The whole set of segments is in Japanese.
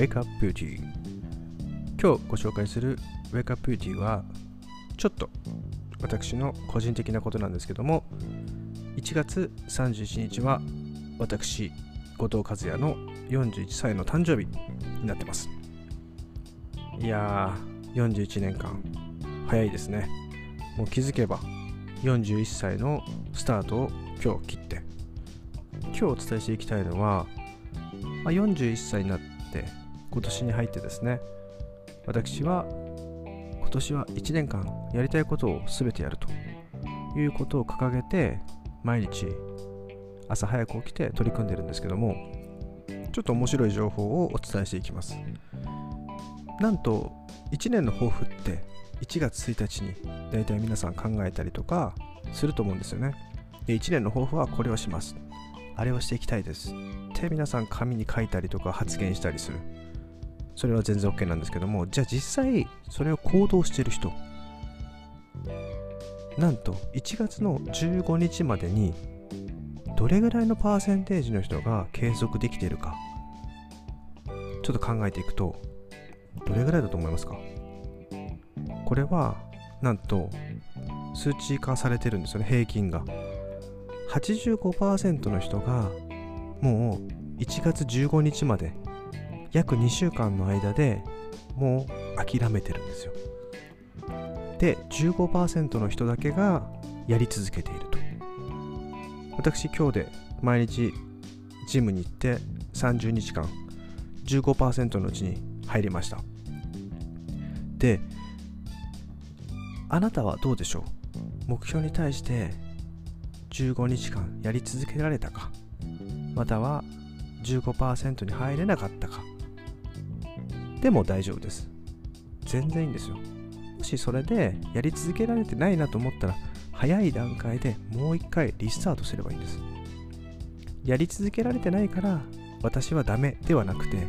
Wake Up Beauty 今日ご紹介する Wake Up Beauty はちょっと私の個人的なことなんですけども1月31日は私後藤和也の41歳の誕生日になってます。いやー41年間早いですね。もう気づけば41歳のスタートを今日切って。今日お伝えしていきたいのは、まあ、41歳になって今年に入ってですね私は今年は1年間やりたいことを全てやるということを掲げて毎日朝早く起きて取り組んでるんですけどもちょっと面白い情報をお伝えしていきます。なんと1年の抱負って1月1日に大体皆さん考えたりとかすると思うんですよね。で1年の抱負はこれをします。あれをしていきたいです。って皆さん紙に書いたりとか発言したりする。それは全然 OK なんですけどもじゃあ実際それを行動してる人なんと1月の15日までにどれぐらいのパーセンテージの人が継続できているかちょっと考えていくとどれぐらいだと思いますか？これはなんと数値化されてるんですよね平均が。85%の人がもう1月15日まで約2週間の間でもう諦めてるんですよ。で15%の人だけがやり続けていると。私今日で毎日ジムに行って30日間15%のうちに入りました。であなたはどうでしょう？目標に対して15日間やり続けられたか？または15%に入れなかったか？でも大丈夫です。全然いいんですよ。もしそれでやり続けられてないなと思ったら早い段階でもう一回リスタートすればいいんです。やり続けられてないから私はダメではなくて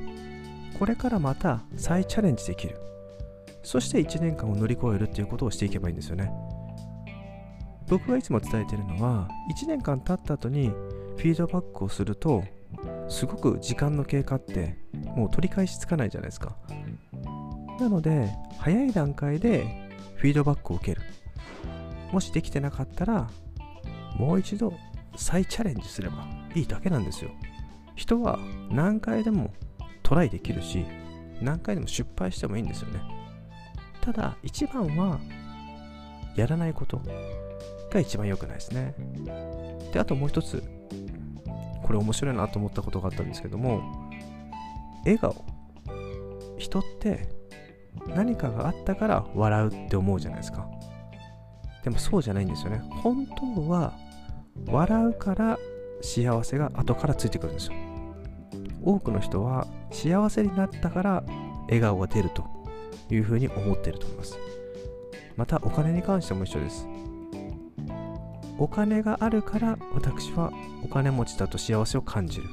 これからまた再チャレンジできる。そして1年間を乗り越えるっていうことをしていけばいいんですよね。僕がいつも伝えてるのは1年間経った後にフィードバックをするとすごく時間の経過ってもう取り返しつかないじゃないですか。なので早い段階でフィードバックを受ける。もしできてなかったらもう一度再チャレンジすればいいだけなんですよ。人は何回でもトライできるし何回でも失敗してもいいんですよね。ただ一番はやらないことが一番良くないですね。であともう一つこれ面白いなと思ったことがあったんですけども笑顔。人って何かがあったから笑うって思うじゃないですか。でもそうじゃないんですよね。本当は笑うから幸せが後からついてくるんですよ。多くの人は幸せになったから笑顔が出るというふうに思っていると思います。またお金に関しても一緒です。お金があるから私はお金持ちだと幸せを感じる。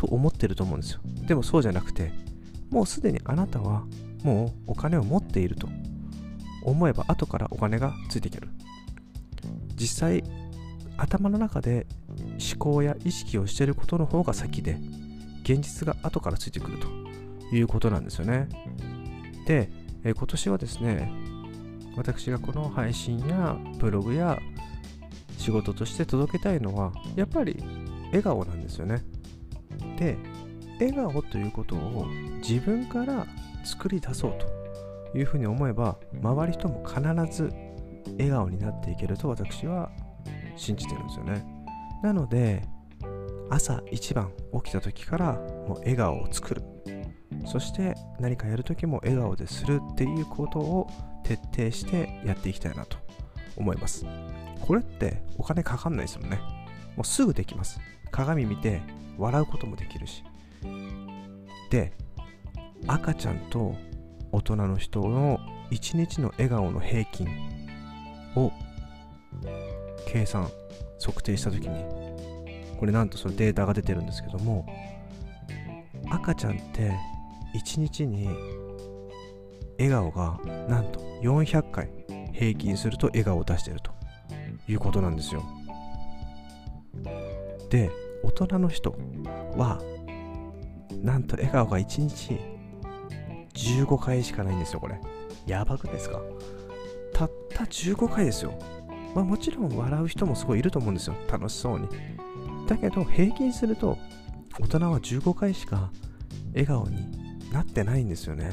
と思ってると思うんですよ。でもそうじゃなくてもうすでにあなたはもうお金を持っていると。思えば後からお金がついてくる。実際頭の中で思考や意識をしていることの方が先で現実が後からついてくると。いうことなんですよね。で、え今年はですね私がこの配信やブログや仕事として届けたいのはやっぱり笑顔なんですよね。で笑顔ということを自分から作り出そうというふうに思えば周りとも必ず笑顔になっていけると私は信じてるんですよね。なので朝一番起きた時からもう笑顔を作る。そして何かやる時も笑顔でするっていうことを徹底してやっていきたいなと思います。これってお金かかんないですよね。もうすぐできます。鏡見て笑うこともできるし。で、赤ちゃんと大人の人の1日の笑顔の平均を計算、測定したときに、これなんとそのデータが出てるんですけども、赤ちゃんって1日に笑顔がなんと400回平均すると笑顔を出してると。いうことなんですよで大人の人はなんと笑顔が1日15回しかないんですよこれ。やばくないですか？たった15回ですよ。まあもちろん笑う人もすごいいると思うんですよ。楽しそうに。だけど平均すると大人は15回しか笑顔になってないんですよね。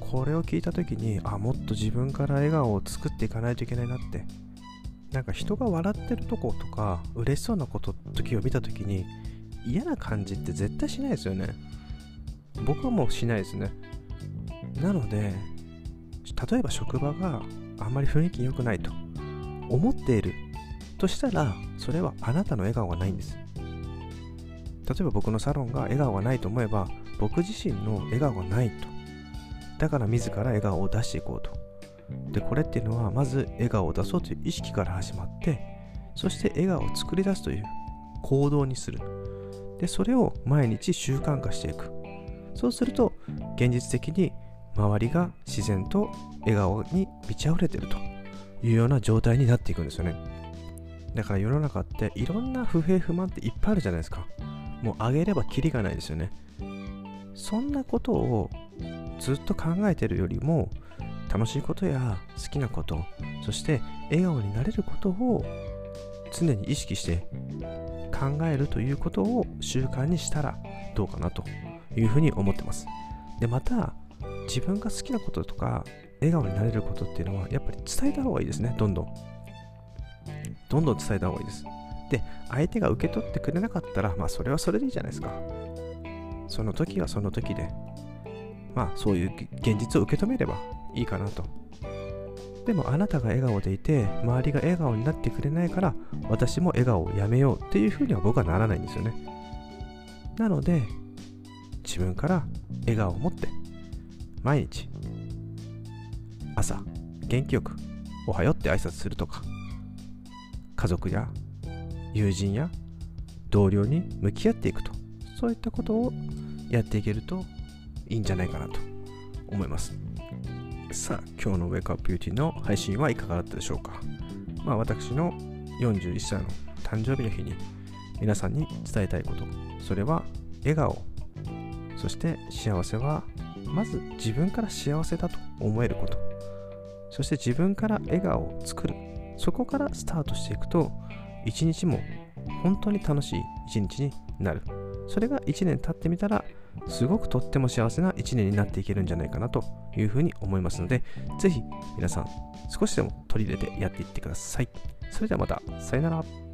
これを聞いた時にあもっと自分から笑顔を作っていかないといけないなってなんか人が笑ってるとことか嬉しそうなこと時を見た時に嫌な感じって絶対しないですよね。僕はもうしないですね。なので例えば職場があんまり雰囲気良くないと思っているとしたらそれはあなたの笑顔がないんです。例えば僕のサロンが笑顔がないと思えば僕自身の笑顔がないと。だから自ら笑顔を出していこうと。でこれっていうのはまず笑顔を出そうという意識から始まってそして笑顔を作り出すという行動にする。でそれを毎日習慣化していく。そうすると現実的に周りが自然と笑顔に満ち溢れてるというような状態になっていくんですよね。だから世の中っていろんな不平不満っていっぱいあるじゃないですか。もうあげればキリがないですよね。そんなことをずっと考えてるよりも楽しいことや好きなことそして笑顔になれることを常に意識して考えるということを習慣にしたらどうかなというふうに思ってます。でまた自分が好きなこととか笑顔になれることっていうのはやっぱり伝えた方がいいですね。どんどん。どんどん伝えた方がいいです。で相手が受け取ってくれなかったらまあそれはそれでいいじゃないですか。その時はその時でまあそういう現実を受け止めればいいかなと。でもあなたが笑顔でいて周りが笑顔になってくれないから私も笑顔をやめようっていうふうには僕はならないんですよね。なので自分から笑顔を持って毎日朝元気よくおはようって挨拶するとか家族や友人や同僚に向き合っていくとそういったことをやっていけるといいんじゃないかなと思います。さあ今日のウェイクアップビューティーの配信はいかがだったでしょうか。まあ私の41歳の誕生日の日に皆さんに伝えたいこと。それは笑顔。そして幸せはまず自分から幸せだと思えること。そして自分から笑顔を作る。そこからスタートしていくと一日も本当に楽しい一日になる。それが1年経ってみたらすごくとっても幸せな1年になっていけるんじゃないかなというふうに思いますのでぜひ皆さん少しでも取り入れてやっていってください。それではまた。さよなら。